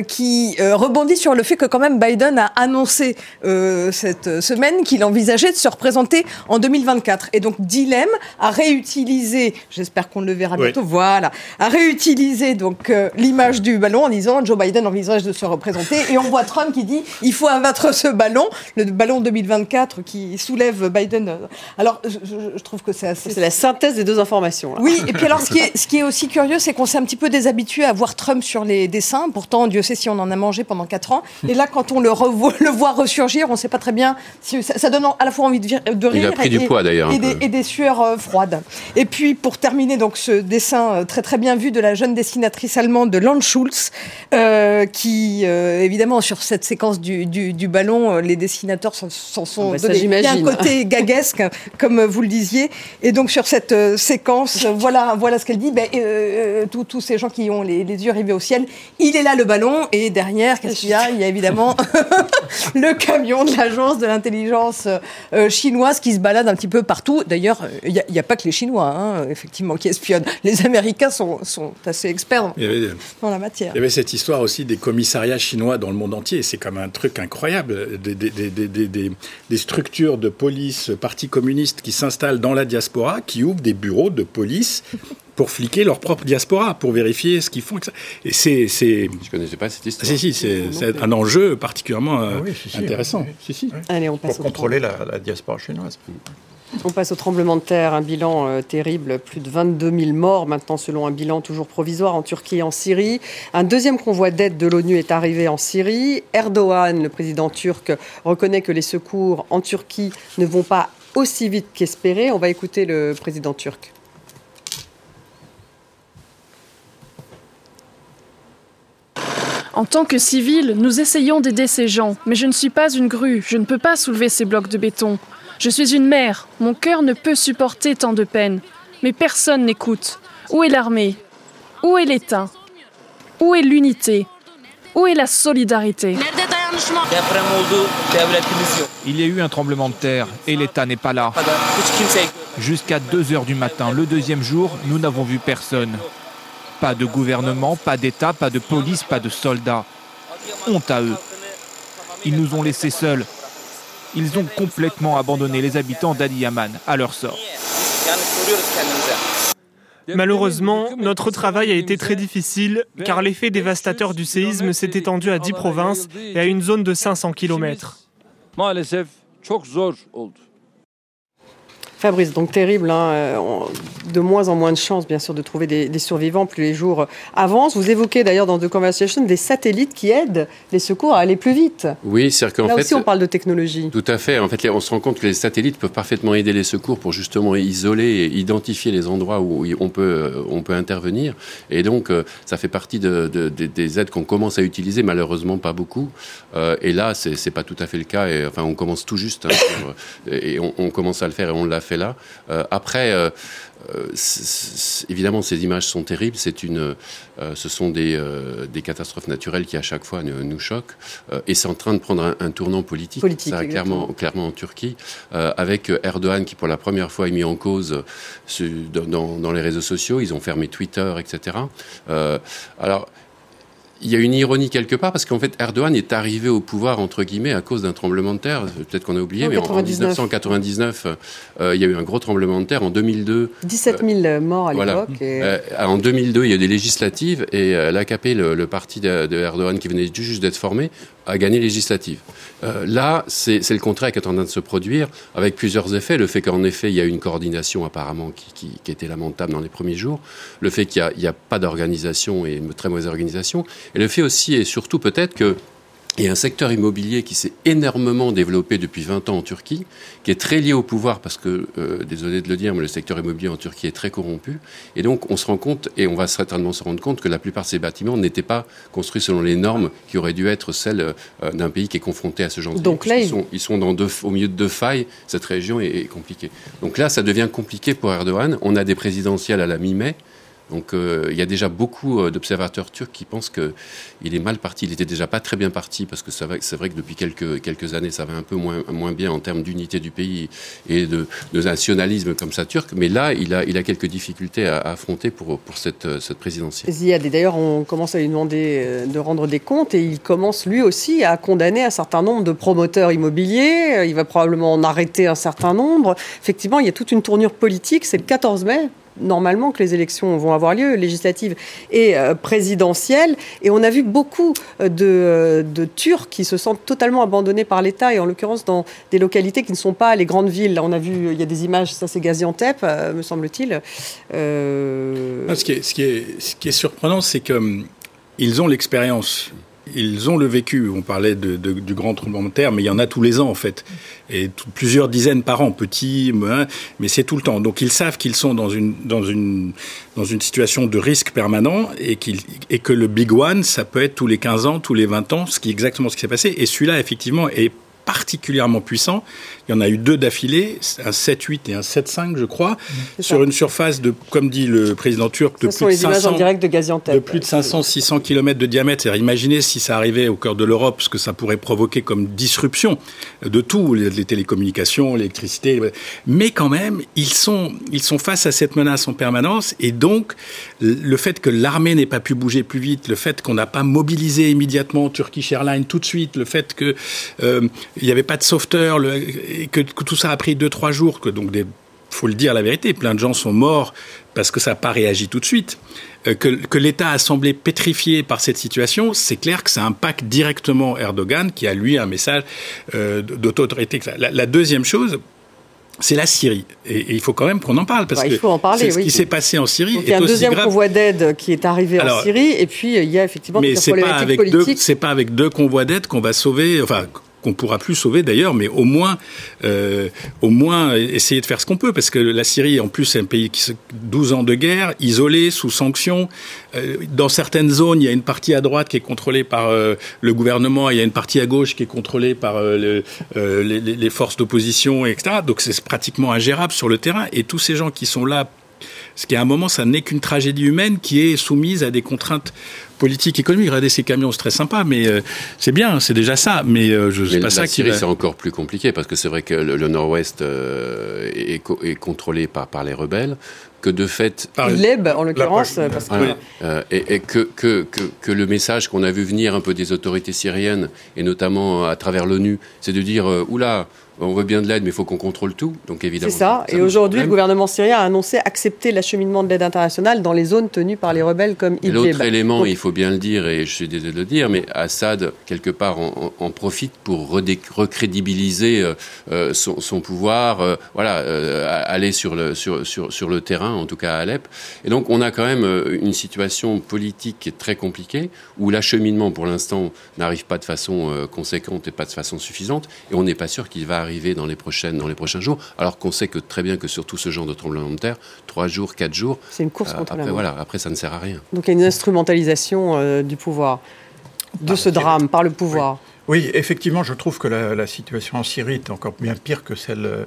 qui rebondit sur le fait que quand même Biden a annoncé cette semaine qu'il envisageait de se représenter en 2024. Et donc Dilemme a réutilisé, j'espère qu'on le verra bientôt, voilà, a réutilisé donc l'image du ballon en disant Joe Biden envisage de se représenter. Et on voit Trump qui dit il faut abattre ce ballon, le ballon 2024 qui soulève Biden. Alors, je, trouve que c'est assez. C'est la synthèse des deux informations. Oui, et puis alors, ce qui est, ce qui est aussi curieux, c'est qu'on s'est un petit peu déshabitué à voir Trump sur les dessins. Pourtant, Dieu sait si on en a mangé pendant 4 ans. Et là, quand on le, revoit, le voit ressurgir, on ne sait pas très bien. Si, ça, donne à la fois envie de, de rire. Il a pris et, du poids d'ailleurs. Et, et, des sueurs euh, froides. Et puis, pour terminer, donc, ce dessin euh, très très bien vu de la jeune dessinatrice allemande de Land Schulz, euh, qui euh, évidemment, sur cette séquence du, du, ballon, les dessinateurs s'en sont, oh, bah, donnés un côté gaguesque, comme vous vous le disiez. Et donc sur cette euh, séquence, voilà, voilà ce qu'elle dit. Ben, tous ces gens qui ont les, yeux rivés au ciel, il est là le ballon. Et derrière, qu'est-ce qu'il y a? Il y a évidemment le camion de l'agence de l'intelligence chinoise qui se balade un petit peu partout. D'ailleurs, il n'y a, pas que les Chinois, hein, effectivement, qui espionnent. Les Américains sont, sont assez experts dans la matière. Il y avait cette histoire aussi des commissariats chinois dans le monde entier. C'est comme un truc incroyable. Des, des, structures de police, parti communiste qui s'installent dans la diaspora, qui ouvrent des bureaux de police pour fliquer leur propre diaspora, pour vérifier ce qu'ils font. Et c'est, c'est... Je connaissais pas cette histoire. si, si, c'est, un enjeu particulièrement euh, ah intéressant. Si, si. Allez, on passe pour contrôler la, la diaspora chinoise. On passe au tremblement de terre, un bilan euh, terrible, plus de 22 000 morts maintenant selon un bilan toujours provisoire en Turquie et en Syrie. Un deuxième convoi d'aide de l'ONU est arrivé en Syrie. Erdogan, le président turc, reconnaît que les secours en Turquie ne vont pas aussi vite qu'espéré. On va écouter le président turc. En tant que civil, nous essayons d'aider ces gens, mais je ne suis pas une grue, je ne peux pas soulever ces blocs de béton. Je suis une mère, mon cœur ne peut supporter tant de peine. Mais personne n'écoute. Où est l'armée? Où est l'État? Où est l'unité? Où est la solidarité? Il y a eu un tremblement de terre et l'État n'est pas là. Jusqu'à 2 heures du matin, le deuxième jour, nous n'avons vu personne. Pas de gouvernement, pas d'État, pas de police, pas de soldats. Honte à eux. Ils nous ont laissés seuls, ils ont complètement abandonné les habitants d'Adiyaman à leur sort. Malheureusement, notre travail a été très difficile car l'effet dévastateur du séisme s'est étendu à 10 provinces et à une zone de 500 km. Fabrice, donc terrible, hein, euh, de moins en moins de chances, bien sûr, de trouver des, survivants plus les jours avancent. Vous évoquez d'ailleurs dans The Conversation des satellites qui aident les secours à aller plus vite. Oui, c'est-à-dire qu'en fait. Là aussi, on parle de technologie. Tout à fait. En fait, on se rend compte que les satellites peuvent parfaitement aider les secours pour justement isoler et identifier les endroits où on peut, euh, on peut intervenir. Et donc, euh, ça fait partie de, des aides qu'on commence à utiliser, malheureusement pas beaucoup. et là, c'est pas tout à fait le cas. Et, enfin, on commence tout juste. Hein, et on, on, commence à le faire et on l'a fait là. Euh, après, euh, euh, évidemment, ces images sont terribles. C'est une, ce sont des, des, catastrophes naturelles qui à chaque fois nous, choquent. et c'est en train de prendre un, tournant politique. Ça, clairement, clairement en Turquie, avec Erdogan qui pour la première fois est mis en cause dans, dans, les réseaux sociaux. Ils ont fermé Twitter, etc. alors il y a une ironie quelque part parce qu'en fait Erdogan est arrivé au pouvoir entre guillemets à cause d'un tremblement de terre. Peut-être qu'on a oublié, mais en 1999, euh, il y a eu un gros tremblement de terre. En 2002, 17 000 morts à l'époque. Euh, en 2002, il y a eu des législatives et euh, l'AKP, le, le, parti de, de, Erdogan qui venait juste d'être formé, a gagné législative. Euh, là, c'est le contraire qui est en train de se produire, avec plusieurs effets. Le fait qu'en effet, il y a une coordination apparemment qui était lamentable dans les premiers jours. Le fait qu'il n'y a, a, pas d'organisation et une très mauvaise organisation. Et le fait aussi et surtout peut-être que il y a un secteur immobilier qui s'est énormément développé depuis 20 ans en Turquie, qui est très lié au pouvoir parce que, euh, désolé de le dire, mais le secteur immobilier en Turquie est très corrompu. Et donc, on se rend compte, et on va certainement se rendre compte, que la plupart de ces bâtiments n'étaient pas construits selon les normes qui auraient dû être celles euh, d'un pays qui est confronté à ce genre de Donc là, ils sont, ils sont dans deux, au milieu de deux failles. Cette région est, est compliquée. Donc là, ça devient compliqué pour Erdogan. On a des présidentielles à la mi-mai. Donc euh, il y a déjà beaucoup euh, d'observateurs turcs qui pensent qu'il est mal parti. Il était déjà pas très bien parti parce que c'est vrai, que depuis quelques, années ça va un peu moins, bien en termes d'unité du pays et de, nationalisme comme ça turc. Mais là, il a, quelques difficultés à, affronter pour, euh, cette présidentielle. D'ailleurs, on commence à lui demander de rendre des comptes et il commence lui aussi à condamner un certain nombre de promoteurs immobiliers. Il va probablement en arrêter un certain nombre. Effectivement, il y a toute une tournure politique. C'est le 14 mai normalement que les élections vont avoir lieu, législatives et euh, présidentielles. Et on a vu beaucoup euh, euh, de, Turcs qui se sentent totalement abandonnés par l'État, et en l'occurrence dans des localités qui ne sont pas les grandes villes. Là, on a vu, il y a des images, ça c'est Gaziantep, me semble-t-il. Est, ce, qui est, ce qui est surprenant, c'est qu'ils ont l'expérience ils ont le vécu. On parlait du grand tremblement de terre, mais il y en a tous les ans en fait, et plusieurs dizaines par an, petits, mais c'est tout le temps. Donc ils savent qu'ils sont dans une dans une dans une situation de risque permanent et et que le big one, ça peut être tous les 15 ans, tous les 20 ans, ce qui est exactement ce qui s'est passé. Et celui-là effectivement est particulièrement puissants. Il y en a eu deux d'affilée, un 7-8 et un 7-5, je crois, sur une surface de, comme dit le président turc, de plus de 500, direct de, Gaziantep. de plus de 500-600 km de diamètre. imaginez si ça arrivait au cœur de l'Europe, ce que ça pourrait provoquer comme disruption de tout, les, télécommunications, l'électricité. Mais quand même, ils sont, ils sont face à cette menace en permanence. Et donc, le fait que l'armée n'ait pas pu bouger plus vite, le fait qu'on n'a pas mobilisé immédiatement Turkish Airlines tout de suite, le fait qu'il euh, n'y avait pas de sauveteur, et que, tout ça a pris deux trois jours, que donc des faut le dire la vérité, plein de gens sont morts parce que ça n'a pas réagi tout de suite. Euh, que, l'État a semblé pétrifié par cette situation, c'est clair que ça impacte directement Erdogan, qui a lui un message euh, d'autorité. La, la deuxième chose, c'est la Syrie. Et, il faut quand même qu'on en parle parce bah, que parler, ce qui s'est passé en Syrie Donc, Il y a un deuxième convoi d'aide qui est arrivé en Syrie, et puis il y a effectivement mais c'est pas avec deux, c'est pas avec deux convois d'aide qu'on va sauver, enfin qu'on pourra plus sauver d'ailleurs, mais au moins, euh, au moins essayer de faire ce qu'on peut, parce que la Syrie, en plus, c'est un pays qui 12 ans de guerre, isolé, sous sanctions. Euh, dans certaines zones, il y a une partie à droite qui est contrôlée par euh, le gouvernement, et il y a une partie à gauche qui est contrôlée par les, forces d'opposition, etc. Donc c'est pratiquement ingérable sur le terrain. Et tous ces gens qui sont là ce qui à un moment, ça n'est qu'une tragédie humaine qui est soumise à des contraintes politiques, économiques. Regardez ces camions, c'est très sympa, mais euh, c'est bien, c'est déjà ça. Mais euh, je sais pas ça qui. c'est encore plus compliqué parce que c'est vrai que le, Nord-Ouest euh, est, est, contrôlé par, par les rebelles que de fait... Par Leb, en l'occurrence, parce que... et, et que, que, que, que, le message qu'on a vu venir un peu des autorités syriennes, et notamment à travers l'ONU, c'est de dire, oula, on veut bien de l'aide, mais il faut qu'on contrôle tout. Donc évidemment. C'est ça. Et aujourd'hui, le gouvernement syrien a annoncé accepter l'acheminement de l'aide internationale dans les zones tenues par les rebelles comme Idlib. L'autre élément, il faut bien le dire, et je suis désolé de le dire, mais Assad quelque part en, profite pour recrédibiliser euh, euh, son, pouvoir, euh, voilà, aller sur le sur, sur, sur le terrain, en tout cas à Alep. Et donc on a quand même une situation politique très compliquée où l'acheminement pour l'instant n'arrive pas de façon conséquente et pas de façon suffisante, et on n'est pas sûr qu'il va arriver arriver dans les, prochaines, dans les prochains jours, alors qu'on sait que très bien que sur tout ce genre de tremblement de terre, trois jours, quatre jours, c'est une course euh, contre après, la voilà, après ça ne sert à rien. Donc il y a une instrumentalisation euh, du pouvoir, de ce drame par le pouvoir. Oui, effectivement, je trouve que la, situation en Syrie est encore bien pire que celle euh,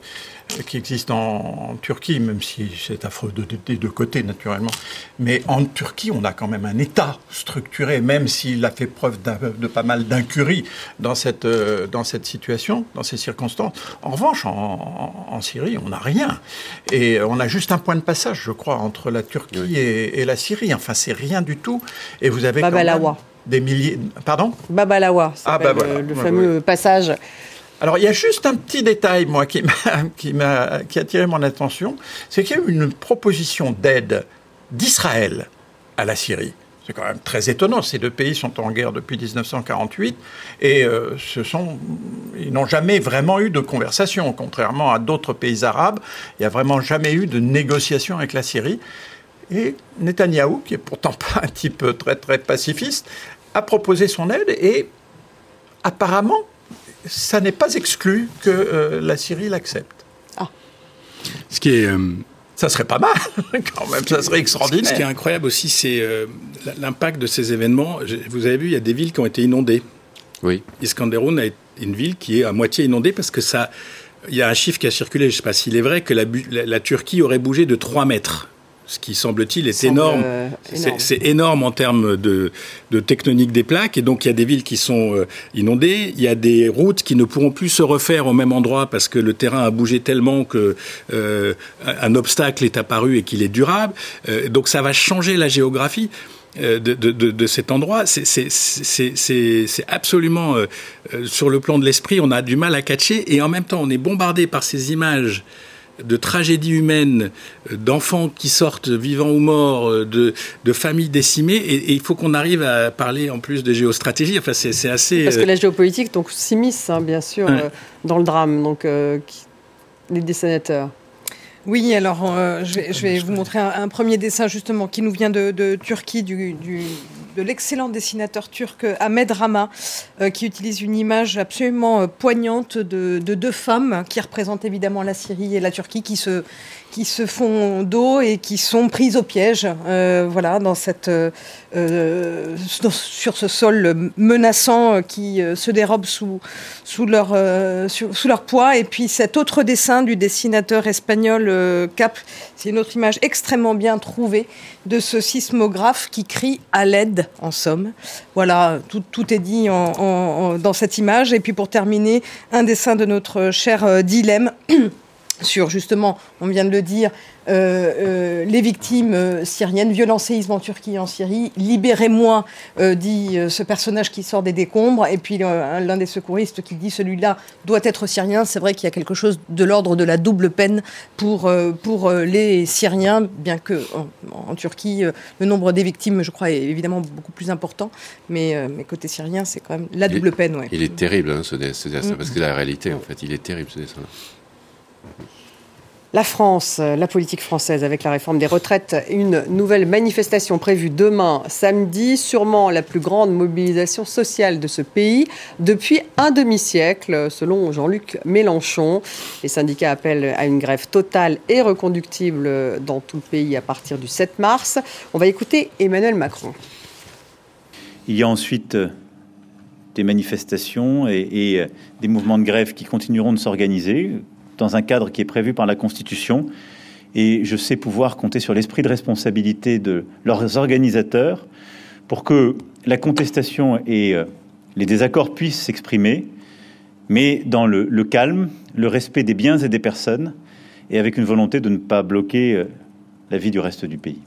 qui existe en, Turquie, même si c'est affreux des deux côtés, naturellement. Mais en Turquie, on a quand même un État structuré, même s'il a fait preuve de pas mal d'incurie dans cette, euh, dans cette situation, dans ces circonstances. En revanche, en, Syrie, on n'a rien. Et on a juste un point de passage, je crois, entre la Turquie et, la Syrie. Enfin, c'est rien du tout. Et vous avez des milliers. Pardon Babalawa, ah, bah le, fameux passage. Alors, il y a juste un petit détail, moi, qui, qui, m'a, qui a attiré mon attention, c'est qu'il y a eu une proposition d'aide d'Israël à la Syrie. C'est quand même très étonnant. Ces deux pays sont en guerre depuis 1948 et euh, ce sont, ils n'ont jamais vraiment eu de conversation, contrairement à d'autres pays arabes. Il n'y a vraiment jamais eu de négociation avec la Syrie. Et Netanyahou, qui est pourtant pas un type très très pacifiste, a proposé son aide et apparemment, ça n'est pas exclu que euh, la Syrie l'accepte. Ah. Ce qui est. Euh, ça serait pas mal, quand même, ça serait extraordinaire. Ce qui est incroyable aussi, c'est euh, l'impact de ces événements. Vous avez vu, il y a des villes qui ont été inondées. Oui. Iskanderun est une ville qui est à moitié inondée parce que ça. Il y a un chiffre qui a circulé, je ne sais pas s'il est vrai, que la, la Turquie aurait bougé de 3 mètres ce qui semble-t-il est énorme. Euh, c'est énorme en termes de, de, tectonique des plaques. Et donc, il y a des villes qui sont euh, inondées. Il y a des routes qui ne pourront plus se refaire au même endroit parce que le terrain a bougé tellement que euh, un obstacle est apparu et qu'il est durable. donc, ça va changer la géographie. De, de, de, cet endroit, c'est absolument sur le plan de l'esprit, on a du mal à catcher et en même temps on est bombardé par ces images de tragédies humaines, euh, d'enfants qui sortent vivants ou morts, euh, de, de familles décimées, et, il faut qu'on arrive à parler en plus de géostratégie. Enfin, c'est assez. Parce que euh, la géopolitique donc s'immisce, hein, bien sûr, dans le drame. Donc, les dessinateurs. Oui, alors je vais, vous montrer un, premier dessin justement qui nous vient de, Turquie, du, de l'excellent dessinateur turc Ahmed Rama, euh, qui utilise une image absolument euh, poignante de, deux femmes qui représentent évidemment la Syrie et la Turquie, qui se, qui se font dos et qui sont prises au piège, euh, voilà, dans cette, sur ce sol menaçant qui se dérobe sous, sous, leur, sous leur poids. Et puis cet autre dessin du dessinateur espagnol Cap, c'est une autre image extrêmement bien trouvée de ce sismographe qui crie à l'aide, en somme. Voilà, tout, tout est dit dans cette image. Et puis pour terminer, un dessin de notre cher euh, Dilemme sur justement, on vient de le dire, euh, euh, les victimes euh, syriennes, violents séismes en Turquie et en Syrie, libérez-moi, dit ce personnage qui sort des décombres, et puis l'un des secouristes qui dit celui-là doit être syrien. C'est vrai qu'il y a quelque chose de l'ordre de la double peine pour, pour les Syriens, bien que en, Turquie, le nombre des victimes, je crois, est évidemment beaucoup plus important, mais, mais côté syrien, c'est quand même la double peine. Il est terrible, hein, ce, dessin, mm. parce que la réalité, en fait, il est terrible, ce dessin-là. La France, la politique française avec la réforme des retraites, une nouvelle manifestation prévue demain, samedi, sûrement la plus grande mobilisation sociale de ce pays depuis un demi-siècle, selon Jean-Luc Mélenchon. Les syndicats appellent à une grève totale et reconductible dans tout le pays à partir du 7 mars. On va écouter Emmanuel Macron. Il y a ensuite euh, des manifestations et, euh, des mouvements de grève qui continueront de s'organiser dans un cadre qui est prévu par la Constitution. Et je sais pouvoir compter sur l'esprit de responsabilité de leurs organisateurs pour que la contestation et euh, les désaccords puissent s'exprimer, mais dans le, calme, le respect des biens et des personnes, et avec une volonté de ne pas bloquer euh, la vie du reste du pays.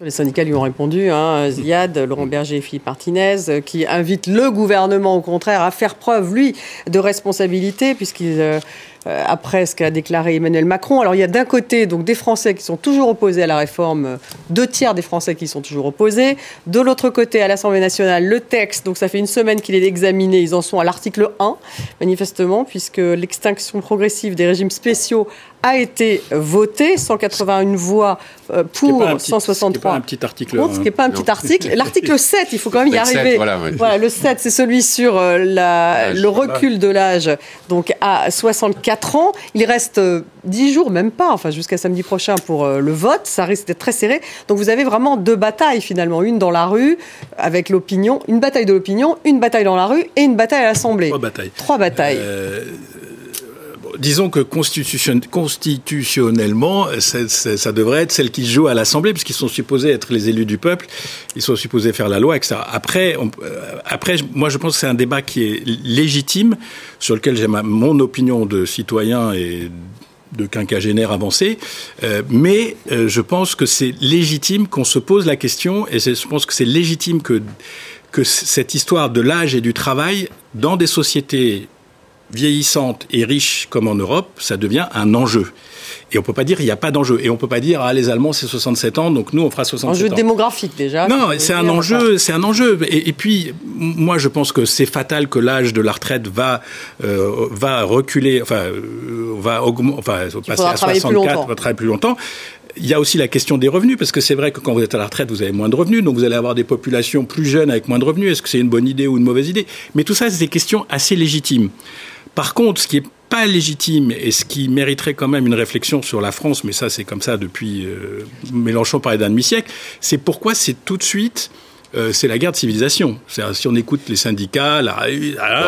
Les syndicats lui ont répondu, hein, Ziad, Laurent Berger et Philippe Martinez, qui invitent le gouvernement, au contraire, à faire preuve, lui, de responsabilité, puisqu'il euh, après ce qu'a déclaré Emmanuel Macron. Alors il y a d'un côté donc des Français qui sont toujours opposés à la réforme, deux tiers des Français qui sont toujours opposés. De l'autre côté, à l'Assemblée nationale, le texte, donc ça fait une semaine qu'il est examiné, ils en sont à l'article 1, manifestement, puisque l'extinction progressive des régimes spéciaux a été voté, 181 voix euh, pour, 163 pas un petit article. Contre, ce qui n'est pas un petit article. L'article 7, il faut quand même y arriver. voilà, le 7, c'est celui sur euh, la, le recul de l'âge donc à 64 ans. Il reste 10 euh, jours, même pas, enfin jusqu'à samedi prochain pour le vote. Ça risque d'être très serré. Donc vous avez vraiment deux batailles finalement. Une dans la rue avec l'opinion, une bataille de l'opinion, une bataille dans la rue et une bataille à l'Assemblée. Trois batailles. Trois batailles disons que constitutionnellement, ça devrait être celle qui joue à l'Assemblée, puisqu'ils sont supposés être les élus du peuple, ils sont supposés faire la loi, etc. Après, euh, après moi, je pense que c'est un débat qui est légitime, sur lequel j'ai mon opinion de citoyen et de quinquagénaire avancé, euh, mais euh, je pense que c'est légitime qu'on se pose la question, et je pense que c'est légitime que, que cette histoire de l'âge et du travail, dans des sociétés vieillissante et riche comme en Europe, ça devient un enjeu. Et on peut pas dire il n'y a pas d'enjeu. Et on peut pas dire ah les Allemands c'est 67 ans donc nous on fera 67 enjeu ans. Enjeu démographique déjà. Non, c'est un enjeu, c'est un enjeu. Et, puis moi je pense que c'est fatal que l'âge de la retraite va euh, va reculer, enfin euh, va augmenter, enfin passer à 64, va travailler plus longtemps. Il y a aussi la question des revenus, parce que c'est vrai que quand vous êtes à la retraite, vous avez moins de revenus, donc vous allez avoir des populations plus jeunes avec moins de revenus. Est-ce que c'est une bonne idée ou une mauvaise idée? Mais tout ça, c'est des questions assez légitimes. Par contre, ce qui est pas légitime et ce qui mériterait quand même une réflexion sur la France, mais ça c'est comme ça depuis euh, Mélenchon parlait d'un demi-siècle, c'est pourquoi c'est tout de suite euh, c'est la guerre de civilisation. Si on écoute les syndicats,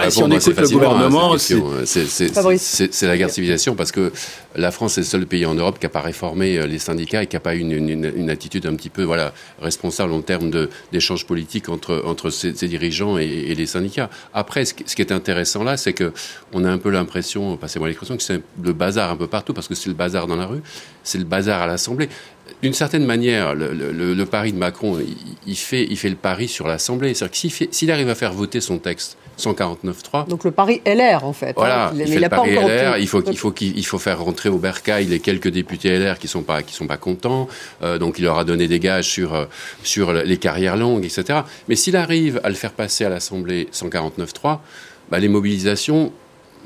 si on écoute le gouvernement, hein, c'est la guerre de civilisation parce que la France est le seul pays en Europe qui n'a pas réformé euh, les syndicats et qui n'a pas une, une, attitude un petit peu voilà responsable en termes d'échanges politiques entre entre ses, dirigeants et, les syndicats. Après, ce, qui est intéressant là, c'est que on a un peu l'impression, passez-moi l'expression, que c'est le bazar un peu partout parce que c'est le bazar dans la rue, c'est le bazar à l'Assemblée d'une certaine manière, le, pari de Macron, il, fait, il fait le pari sur l'Assemblée. C'est-à-dire que s'il arrive à faire voter son texte 149.3... Donc le pari LR, en fait. Hein. Voilà, il, fait le pari LR. Il faut, il, faut il faut faire rentrer au bercail les quelques députés LR qui ne sont, pas, qui sont pas contents. Euh, donc il leur a donné des gages sur, euh, sur les carrières longues, etc. Mais s'il arrive à le faire passer à l'Assemblée 149.3, bah, les mobilisations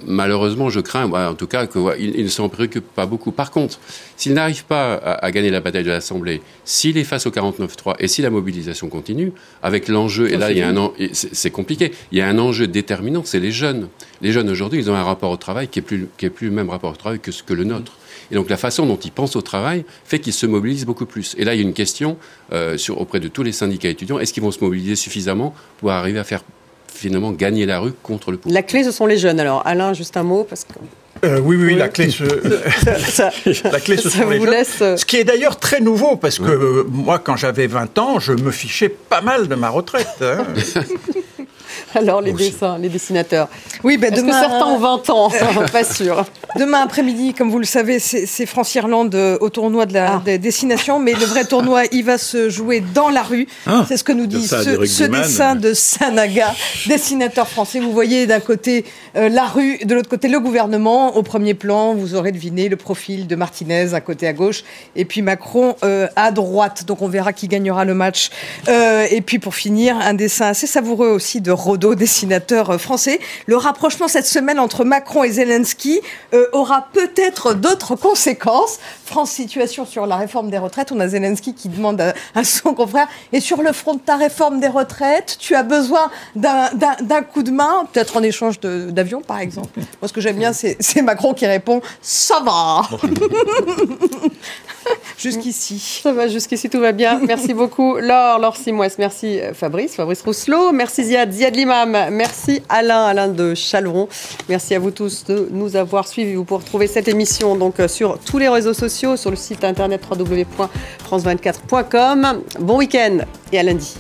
malheureusement, je crains, en tout cas, qu'il ne s'en préoccupe pas beaucoup. Par contre, s'il n'arrive pas à, gagner la bataille de l'Assemblée, s'il est face au 49-3 et si la mobilisation continue, avec l'enjeu, et là, il y a un c'est compliqué, il y a un enjeu déterminant, c'est les jeunes. Les jeunes aujourd'hui, ils ont un rapport au travail qui est plus, qui est plus le même rapport au travail que, que le nôtre. Et donc la façon dont ils pensent au travail fait qu'ils se mobilisent beaucoup plus. Et là, il y a une question euh, sur, auprès de tous les syndicats étudiants est-ce qu'ils vont se mobiliser suffisamment pour arriver à faire finalement gagner la rue contre le pouvoir La clé, ce sont les jeunes. Alors, Alain, juste un mot parce que. Euh, oui, oui, la clé, ce, la clé, ce sont les jeunes. Euh, ce qui est d'ailleurs très nouveau, parce que moi, quand j'avais 20 ans, je me fichais pas mal de ma retraite. Hein. Alors, les dessins, les dessinateurs. Oui, ben demain. Que certains ont 20 ans Pas sûr. Demain après-midi, comme vous le savez, c'est France-Irlande euh, au tournoi de la ah. destination, mais le vrai tournoi, il va se jouer dans la rue. Ah. c'est ce que nous dit ce, dessin de Sanaga, dessinateur français. Vous voyez d'un côté euh, la rue, de l'autre côté le gouvernement. Au premier plan, vous aurez deviné le profil de Martinez à côté à gauche, et puis Macron euh, à droite. Donc on verra qui gagnera le match. et puis pour finir, un dessin assez savoureux aussi de Rodin dessinateur euh, français. Le rapprochement cette semaine entre Macron et Zelensky euh, aura peut-être d'autres conséquences. France Situation sur la réforme des retraites. On a Zelensky qui demande à, son confrère Et sur le front de ta réforme des retraites, tu as besoin d'un coup de main, peut-être en échange d'avion par exemple. Moi, ce que j'aime bien, c'est Macron qui répond Ça va Jusqu'ici. Ça va, jusqu'ici, tout va bien. Merci beaucoup, Laure, Laure Simoès. Merci, euh, Fabrice, Fabrice Rousselot. Merci, Ziad, Ziad Merci, Alain, Alain de Chalvron. Merci à vous tous de nous avoir suivis. Vous pouvez retrouver cette émission donc, euh, sur tous les réseaux sociaux, sur le site internet www.france24.com. Bon week-end et à lundi.